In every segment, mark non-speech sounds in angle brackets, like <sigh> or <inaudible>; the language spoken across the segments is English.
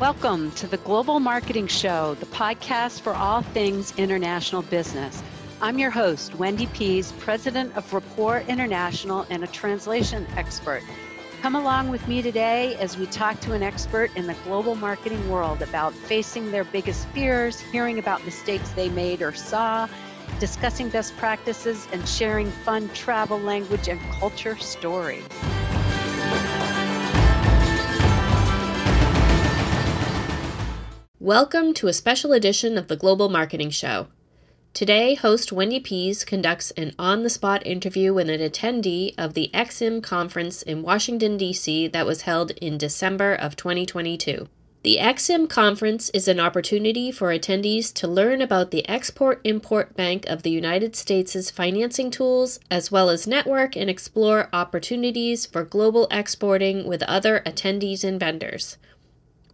Welcome to the Global Marketing Show, the podcast for all things international business. I'm your host, Wendy Pease, president of Rapport International and a translation expert. Come along with me today as we talk to an expert in the global marketing world about facing their biggest fears, hearing about mistakes they made or saw, discussing best practices, and sharing fun travel, language, and culture stories. Welcome to a special edition of the Global Marketing Show. Today, host Wendy Pease conducts an on the spot interview with an attendee of the EXIM conference in Washington, D.C., that was held in December of 2022. The EXIM conference is an opportunity for attendees to learn about the Export Import Bank of the United States' financing tools, as well as network and explore opportunities for global exporting with other attendees and vendors.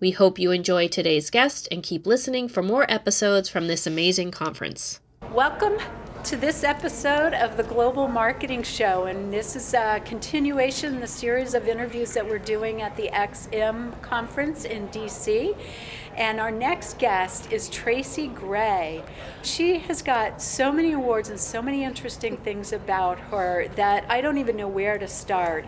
We hope you enjoy today's guest and keep listening for more episodes from this amazing conference. Welcome to this episode of the Global Marketing Show, and this is a continuation in the series of interviews that we're doing at the EXIM conference in DC. And our next guest is Tracy Gray. She has got so many awards and so many interesting things about her that I don't even know where to start.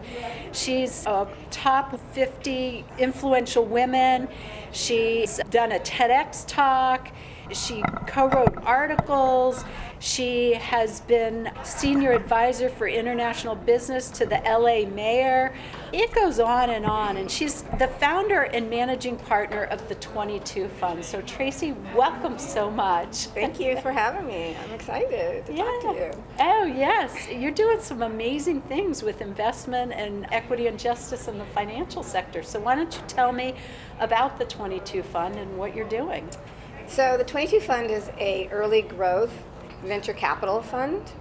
She's a top 50 influential women. She's done a TEDx talk. She co wrote articles. She has been senior advisor for international business to the LA mayor. It goes on and on. And she's the founder and managing partner of the 22 Fund. So, Tracy, welcome so much. Thank you for having me. I'm excited to yeah. talk to you. Oh, yes. You're doing some amazing things with investment and equity and justice in the financial sector. So, why don't you tell me about the 22 Fund and what you're doing? So, the 22 Fund is a early growth venture capital fund,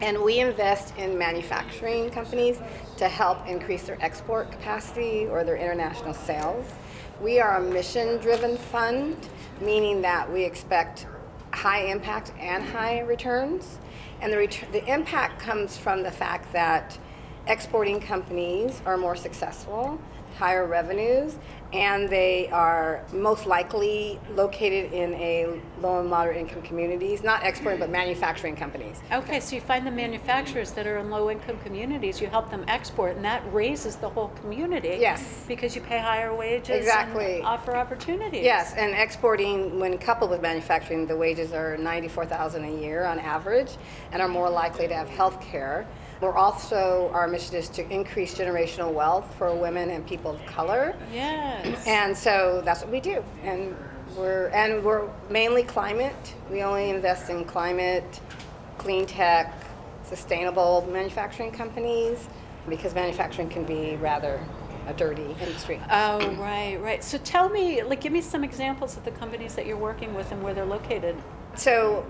and we invest in manufacturing companies to help increase their export capacity or their international sales. We are a mission driven fund, meaning that we expect high impact and high returns. And the, ret- the impact comes from the fact that exporting companies are more successful, higher revenues, and they are most likely located in a low and moderate income communities, not exporting but manufacturing companies. Okay, so you find the manufacturers that are in low income communities, you help them export, and that raises the whole community. Yes. Because you pay higher wages exactly. offer opportunities. Yes, and exporting, when coupled with manufacturing, the wages are 94000 a year on average and are more likely to have health care we're also, our mission is to increase generational wealth for women and people of color. Yes. And so that's what we do. And we're, and we're mainly climate. We only invest in climate, clean tech, sustainable manufacturing companies because manufacturing can be rather a dirty industry. Oh, right, right. So tell me, like, give me some examples of the companies that you're working with and where they're located. So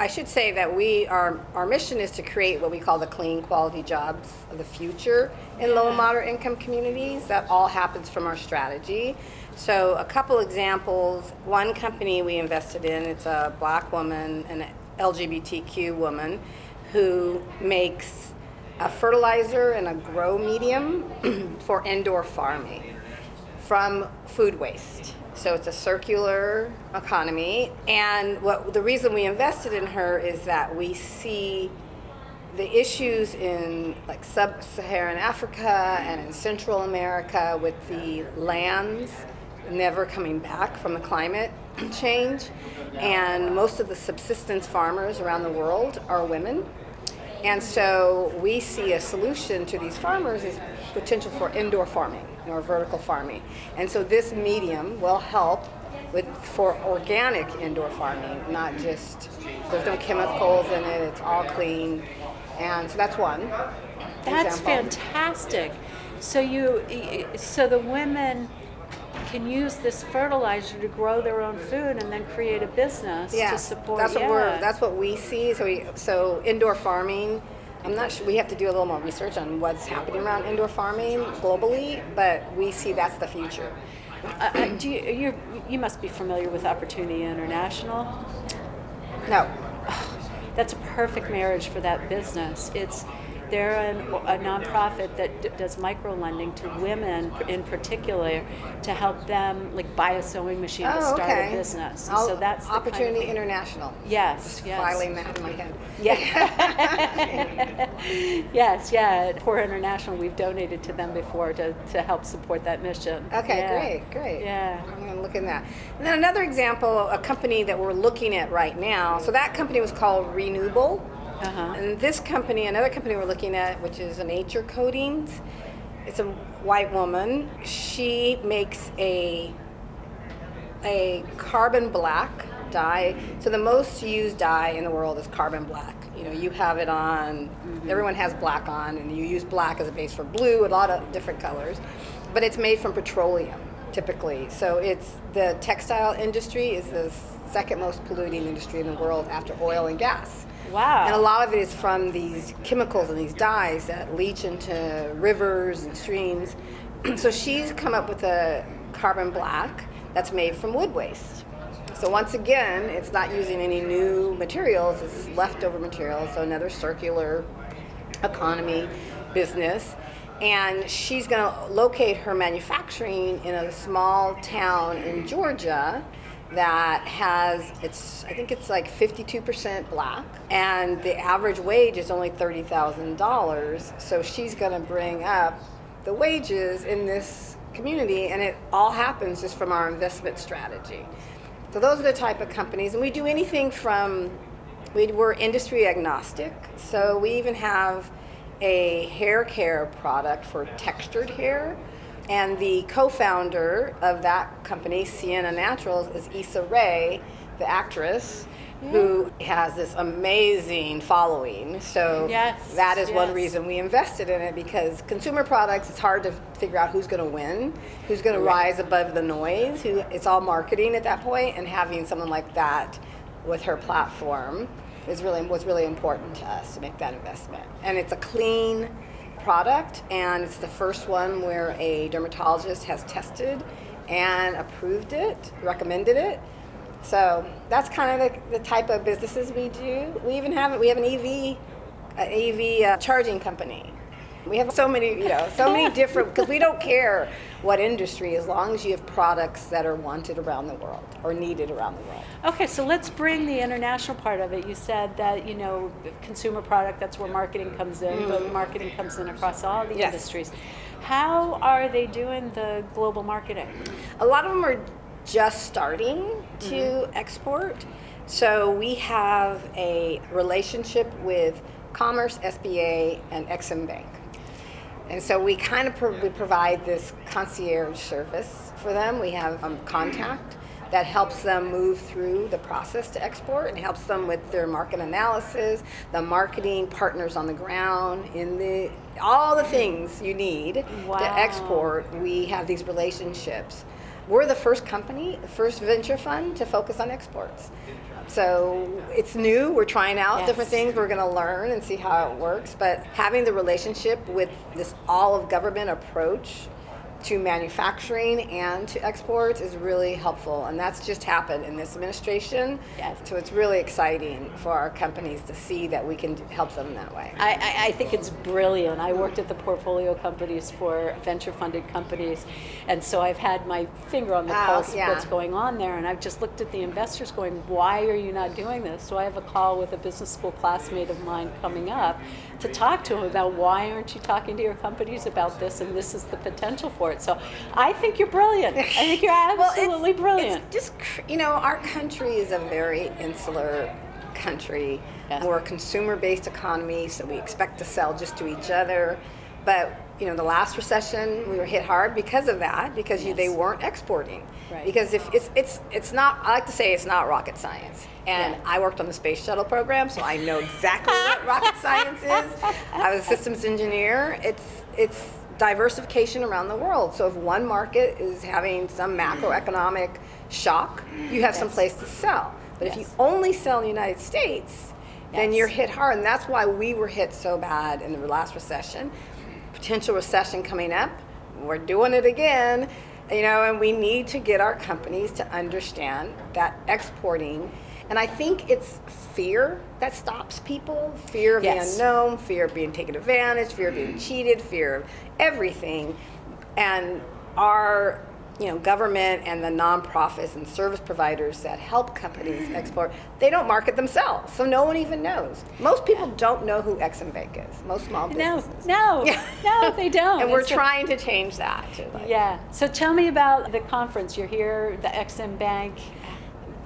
I should say that we our our mission is to create what we call the clean quality jobs of the future in low and moderate income communities. That all happens from our strategy. So a couple examples. One company we invested in, it's a black woman, an LGBTQ woman, who makes a fertilizer and a grow medium <clears throat> for indoor farming from food waste. So it's a circular economy. And what the reason we invested in her is that we see the issues in like sub-Saharan Africa and in Central America with the lands never coming back from the climate <clears throat> change. And most of the subsistence farmers around the world are women. And so we see a solution to these farmers is potential for indoor farming or vertical farming. And so this medium will help with for organic indoor farming, not just there's no chemicals in it, it's all clean. And so that's one. That's example. fantastic. So you so the women can use this fertilizer to grow their own food and then create a business yeah, to support. That's what yeah. we're. That's what we see. So we so indoor farming. I'm not sure. We have to do a little more research on what's happening around indoor farming globally, but we see that's the future. Uh, uh do you, you you must be familiar with Opportunity International? No. That's a perfect marriage for that business. It's They're an, a nonprofit that d- does micro lending to women in particular to help them like buy a sewing machine to Oh, start okay. a business. So that's the kind of Opportunity International. Yes, Just yes. filing that in my head. Yeah. <laughs> <laughs> yes, yeah. Rapport International, we've donated to them before to, to help support that mission. Okay, Yeah. great, great. Yeah. I'm going to look in that. And then another example, a company that we're looking at right now. So that company was called Renewable. Uh-huh. And this company, another company we're looking at, which is Nature Coatings, it's a white woman. She makes a a carbon black dye. So the most used dye in the world is carbon black. You know, you have it on. Everyone has black on, and you use black as a base for blue, a lot of different colors. But it's made from petroleum, typically. So it's the textile industry is the second most polluting industry in the world after oil and gas. Wow. And a lot of it is from these chemicals and these dyes that leach into rivers and streams. <clears throat> so she's come up with a carbon black that's made from wood waste. So once again, it's not using any new materials, it's leftover materials, so another circular economy business. And she's going to locate her manufacturing in a small town in Georgia that has it's I think it's like 52% black and the average wage is only $30,000 so she's going to bring up the wages in this community and it all happens just from our investment strategy. So those are the type of companies and we do anything from we, we're industry agnostic. So we even have a hair care product for textured hair and the co-founder of that company, Sienna Naturals, is Issa Rae, the actress, who has this amazing following. So Yes, that is one reason we invested in it because consumer products, it's hard to figure out who's going to win, who's going to rise above the noise. Who it's all marketing at that point, and having someone like that with her platform is really was really important to us to make that investment. And it's a clean product, and it's the first one where a dermatologist has tested and approved it, recommended it. So that's kind of the, the type of businesses we do. We even have we have an EV, a EV uh, charging company. We have so many, you know, so many <laughs> different because we don't care what industry as long as you have products that are wanted around the world or needed around the world. Okay, so let's bring the international part of it. You said that, you know, consumer product, that's where marketing comes in, but marketing comes in across all the Mm. Yes. industries. How are they doing the global marketing? A lot of them are just starting to export. So we have a relationship with Commerce, SBA, and Exim Bank. And so we kind of pro- we provide this concierge service for them. We have um, contact that helps them move through the process to export and helps them with their market analysis, the marketing partners on the ground, in the all the things you need Wow. to export. We have these relationships. We're the first company, the first venture fund to focus on exports. So it's new. We're trying out different things. We're going to learn and see how it works. But having the relationship with this all of government approach to manufacturing and to exports is really helpful. And that's just happened in this administration. Yes. So it's really exciting for our companies to see that we can help them that way. I, I, I think it's brilliant. I worked at the portfolio companies for venture funded companies, and so I've had my finger on the Oh, pulse yeah. of what's going on there. And I've just looked at the investors going, why are you not doing this? So I have a call with a business school classmate of mine coming up to talk to him about why aren't you talking to your companies about this, and this is the potential for it. So I think you're brilliant. I think you're <laughs> Well, it's- absolutely brilliant. It's just you know, our country is a very insular country. Yeah. We're a consumer-based economy, so we expect to sell just to each other. But you know, the last recession we were hit hard because of that, because you, they weren't exporting. Right. Because if it's it's it's not, I like to say it's not rocket science. And Yeah. I worked on the space shuttle program, so I know exactly what rocket science is. <laughs> I was a systems engineer. It's it's diversification around the world. So if one market is having some macroeconomic shock, you have some place to sell. But if you only sell in the United States, then Yes. you're hit hard, and that's why we were hit so bad in the last recession. Potential recession coming up, we're doing it again, you know, and we need to get our companies to understand that exporting And I think it's fear that stops people fear of Yes. the unknown, fear of being taken advantage, fear of being mm. cheated, fear of everything. And our you know, government and the nonprofits and service providers that help companies mm. export, they don't market themselves, so no one even knows. Most people don't know who Exim Bank is. Most small businesses. no, Yeah. <laughs> no, they don't. and we're It's a- trying to change that. Like, Yeah. So tell me about the conference. You're here, the Exim Bank.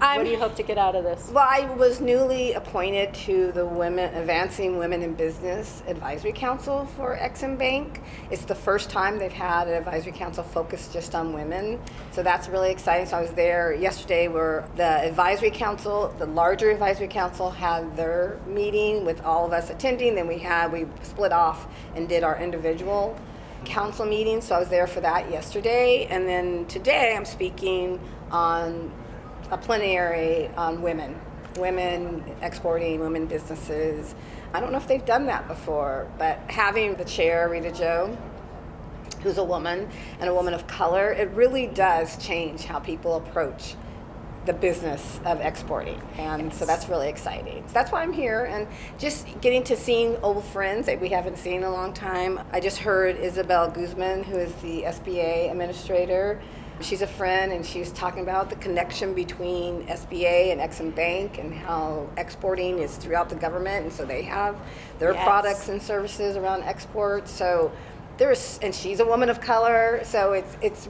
What I'm- do you hope to get out of this? Well, I was newly appointed to the Women Advancing Women in Business Advisory Council for Exim Bank. It's the first time they've had an advisory council focused just on women, so that's really exciting. So I was there yesterday, where the advisory council, the larger advisory council, had their meeting with all of us attending. Then we had we split off and did our individual council meetings. So I was there for that yesterday, and then today I'm speaking on a plenary on women, women exporting, women businesses. I don't know if they've done that before, but having the chair, Reta Jo, who's a woman and a woman of color, it really does change how people approach the business of exporting. And so that's really exciting. So that's why I'm here and just getting to seeing old friends that we haven't seen in a long time. I just heard Isabel Guzman, who is the SBA administrator. She's a friend and she was talking about the connection between SBA and Exim Bank and how exporting is throughout the government. And so they have their Yes. products and services around export. So there's, and she's a woman of color. So it's, it's,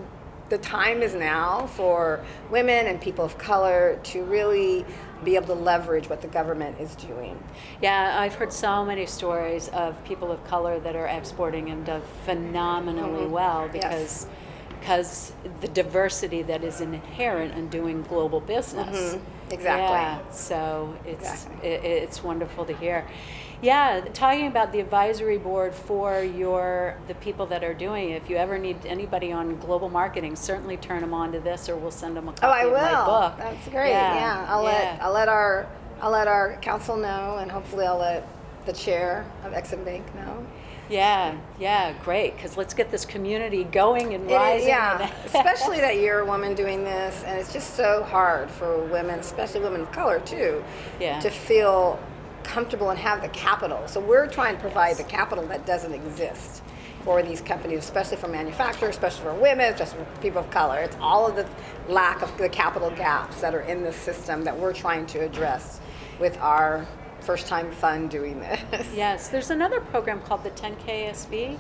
the time is now for women and people of color to really be able to leverage what the government is doing. Yeah, I've heard so many stories of people of color that are exporting and do phenomenally well Mm-hmm. Yes. Because the diversity that is inherent in doing global business. Mm-hmm. Exactly. Yeah, so it's Exactly. it, it's wonderful to hear. Yeah, talking about the advisory board for your the people that are doing it. If you ever need anybody on global marketing, certainly turn them on to this, or we'll send them a copy Oh, I of will. my book. That's great. Yeah, I'll let I'll let our I'll let our council know, and hopefully I'll let the chair of Exim Bank know. Yeah, yeah, great. Because let's get this community going and It is- rising. yeah, and- <laughs> especially that you're a woman doing this, and it's just so hard for women, especially women of color too, Yeah. to feel comfortable and have the capital. So we're trying to provide the capital that doesn't exist for these companies, especially for manufacturers, especially for women, especially for people of color. It's all of the lack of the capital gaps that are in the system that we're trying to address with our first time fun doing this. yes, there's another program called the 10KSB.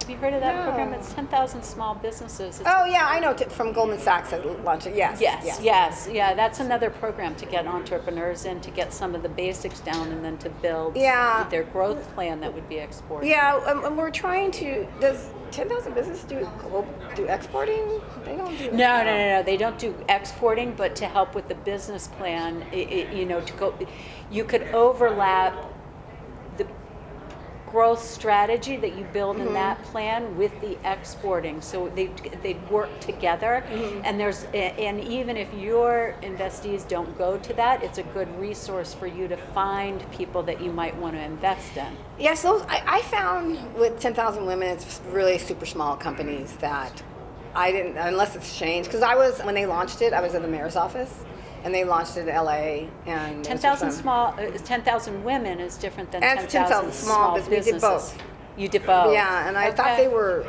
Have you heard of that program? It's 10,000 small businesses. It's Oh yeah, I know t- from Goldman Sachs at launched it. Yes. Yes, yes, yeah. That's another program to get entrepreneurs in to get some of the basics down and then to build Yeah. their growth plan that would be exported. Yeah, um, and we're trying to. Does ten thousand businesses do global, do exporting? They don't do. No, no, no, no. They don't do exporting, but to help with the business plan, i i you know, to go, you could overlap growth strategy that you build in mm-hmm. that plan with the exporting. So they they work together, mm-hmm. and there's and even if your investees don't go to that, it's a good resource for you to find people that you might want to invest in. Yes, those I, I found with ten thousand women, it's really super small companies that I didn't unless it's changed. Because I was when they launched it, I was in the mayor's office, and they launched it in L.A. and it was Ten just thousand fun. small, uh, ten thousand women is different than And ten 10,000 thousand small small bus- we did businesses. both. You did both. Yeah, and I thought they were,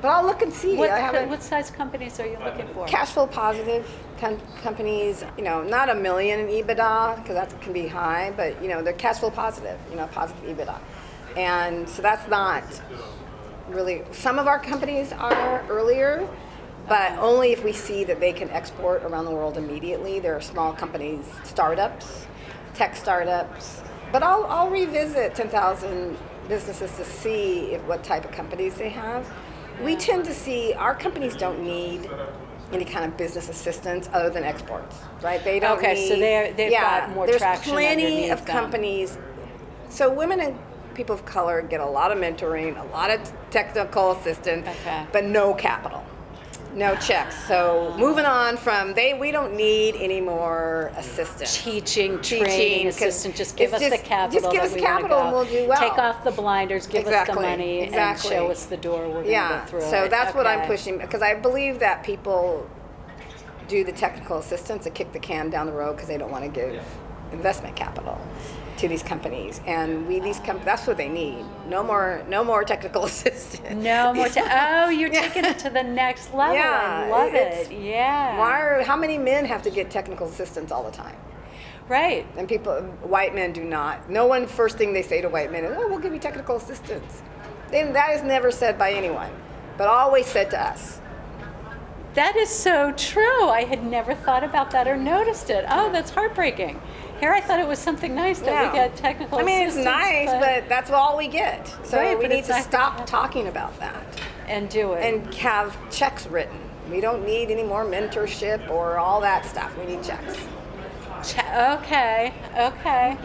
but I'll look and see. What, I co- haven't. what size companies are you looking for? cash flow positive com- companies, you know, not a million in EBITDA because that can be high, but you know, they're cash flow positive, you know, positive EBITDA. And so that's not really, some of our companies are earlier, but only if we see that they can export around the world immediately. There are small companies, startups, tech startups. But I'll, I'll revisit 10,000 businesses to see if, what type of companies they have. We tend to see our companies don't need any kind of business assistance other than exports, right? They don't Okay, need, so they're- they've yeah, got more there's traction plenty of them. companies. So women and people of color get a lot of mentoring, a lot of technical assistance, Okay. but no capital, no checks. So moving on from they, we don't need any more assistance. Teaching, training, assistant. Just give it's us the just- capital. just give that us we wanna capital and go. we'll do well. Take off the blinders, give us the money, exactly. and show us the door. We're going yeah, to go through so it. that's what I'm pushing because I believe that people do the technical assistance and kick the can down the road because they don't want to give investment capital to these companies, and we these com- that's what they need. No more, no more technical <laughs> assistance. No more. Te- oh, you're taking it to the next level. Yeah, I love it. Yeah. Why are how many men have to get technical assistance all the time? Right. And people, white men do not. No one first thing they say to white men is, "Oh, we'll give you technical assistance." Then that is never said by anyone, but always said to us. That is so true. I had never thought about that or noticed it. Oh, that's heartbreaking. Here I thought it was something nice that No. we get technical I mean, it's nice, but, that's all we get. So Right, we need to stop talking about that and do it. and have checks written. We don't need any more mentorship or all that stuff. We need checks. Ch- okay, okay.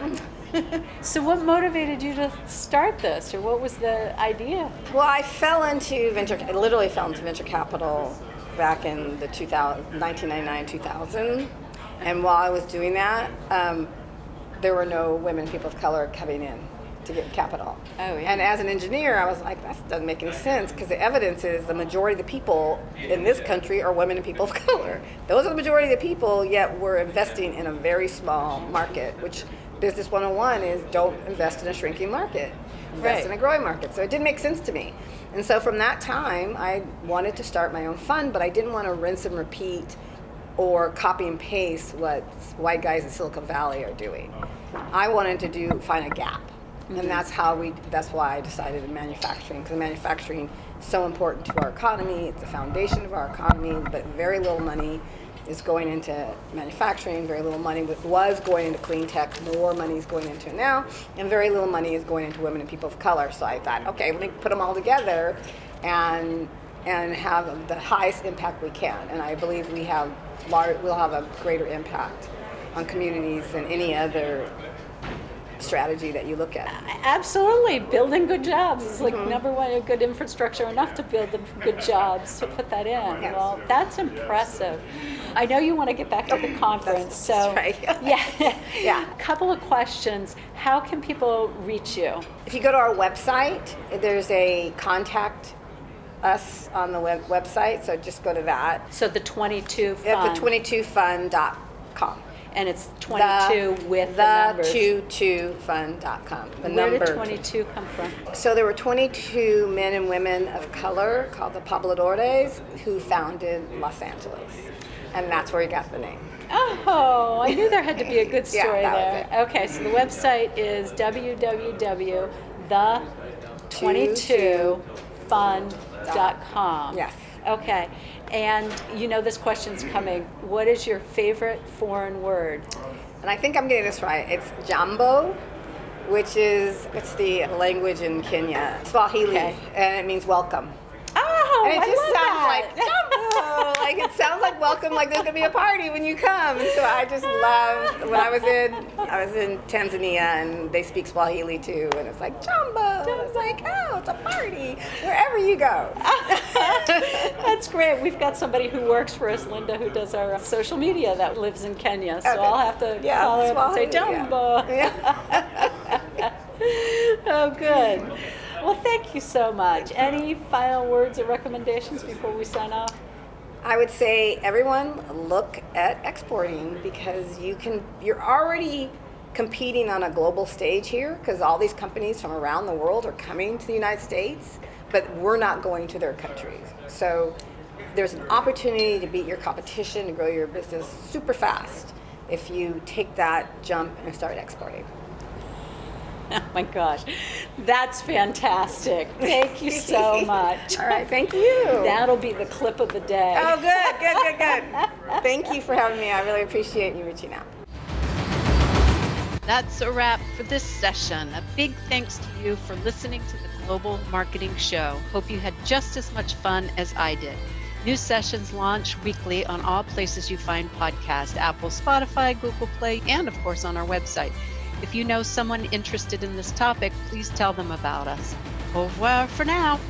<laughs> so what motivated you to start this or what was the idea? Well, I fell into venture. I literally fell into venture capital back in the 2000, 1999, 2000. And while I was doing that, um, there were no women, people of color coming in to get capital. Oh, yeah. And as an engineer, I was like, that doesn't make any sense because the evidence is the majority of the people in this country are women and people of <laughs> color. Those are the majority of the people, yet we're investing in a very small market, which Business 101 is don't invest in a shrinking market, invest Right. in a growing market. So it didn't make sense to me. And so from that time, I wanted to start my own fund, but I didn't want to rinse and repeat or copy and paste what white guys in Silicon Valley are doing. Oh. I wanted to do find a gap. And mm-hmm. that's how we that's why I decided in manufacturing because manufacturing is so important to our economy. It's the foundation of our economy, but very little money is going into manufacturing. Very little money was going into clean tech. More money is going into it now, and very little money is going into women and people of color. So I thought, okay, let me put them all together, and and have the highest impact we can. And I believe we have lar- we'll have a greater impact on communities than any other strategy that you look at. Absolutely, building good jobs is like mm-hmm. number one. A good infrastructure enough to build the good jobs to put that in. Yes. Well, that's impressive. I know you want to get back to the conference, so right. <laughs> yeah, Yeah. A <laughs> couple of questions. How can people reach you? If you go to our website, there's a contact us on the web- website, so just go to that. So the 22 At fund, the 22fund.com. and it's 22 with the, numbers. 22fund.com. The Where number. did 22 come from? So there were 22 men and women of color called the Pobladores who founded Los Angeles. And that's where he got the name. Oh, I knew there had to be a good <laughs> Yeah, story that was there. Okay, so the website is www.the22fund.com. Yes. Okay, and you know this question's coming. What is your favorite foreign word? And I think I'm getting this right. It's Jambo, which is it's the language in Kenya, Swahili, Okay. and it means welcome. Oh, And it I just sounds that. like Jambo. like it sounds like welcome, like there's gonna be a party when you come. And so I just love when I was in I was in Tanzania and they speak Swahili too, and it's like Jambo. And it's like oh, it's a party wherever you go. <laughs> That's great. We've got somebody who works for us, Linda, who does our social media that lives in Kenya. So Okay. I'll have to Yeah, call her up and say, Swahili, yeah. Jumbo. Yeah. <laughs> oh, good. Well, thank you so much. Any final words or recommendations before we sign off? I would say everyone look at exporting because you can you're already competing on a global stage here because all these companies from around the world are coming to the United States, but we're not going to their countries. So there's an opportunity to beat your competition and grow your business super fast if you take that jump and start exporting. Oh <laughs> my gosh, that's fantastic. Thank you so <laughs> much. All right, thank you. That'll be the clip of the day. Oh, good, good, good, good. <laughs> Thank you for having me. I really appreciate you reaching out. That's a wrap for this session. A big thanks to you for listening to the Global Marketing Show. Hope you had just as much fun as I did. New sessions launch weekly on all places you find podcasts Apple, Spotify, Google Play, and of course on our website. If you know someone interested in this topic, please tell them about us. Au revoir for now.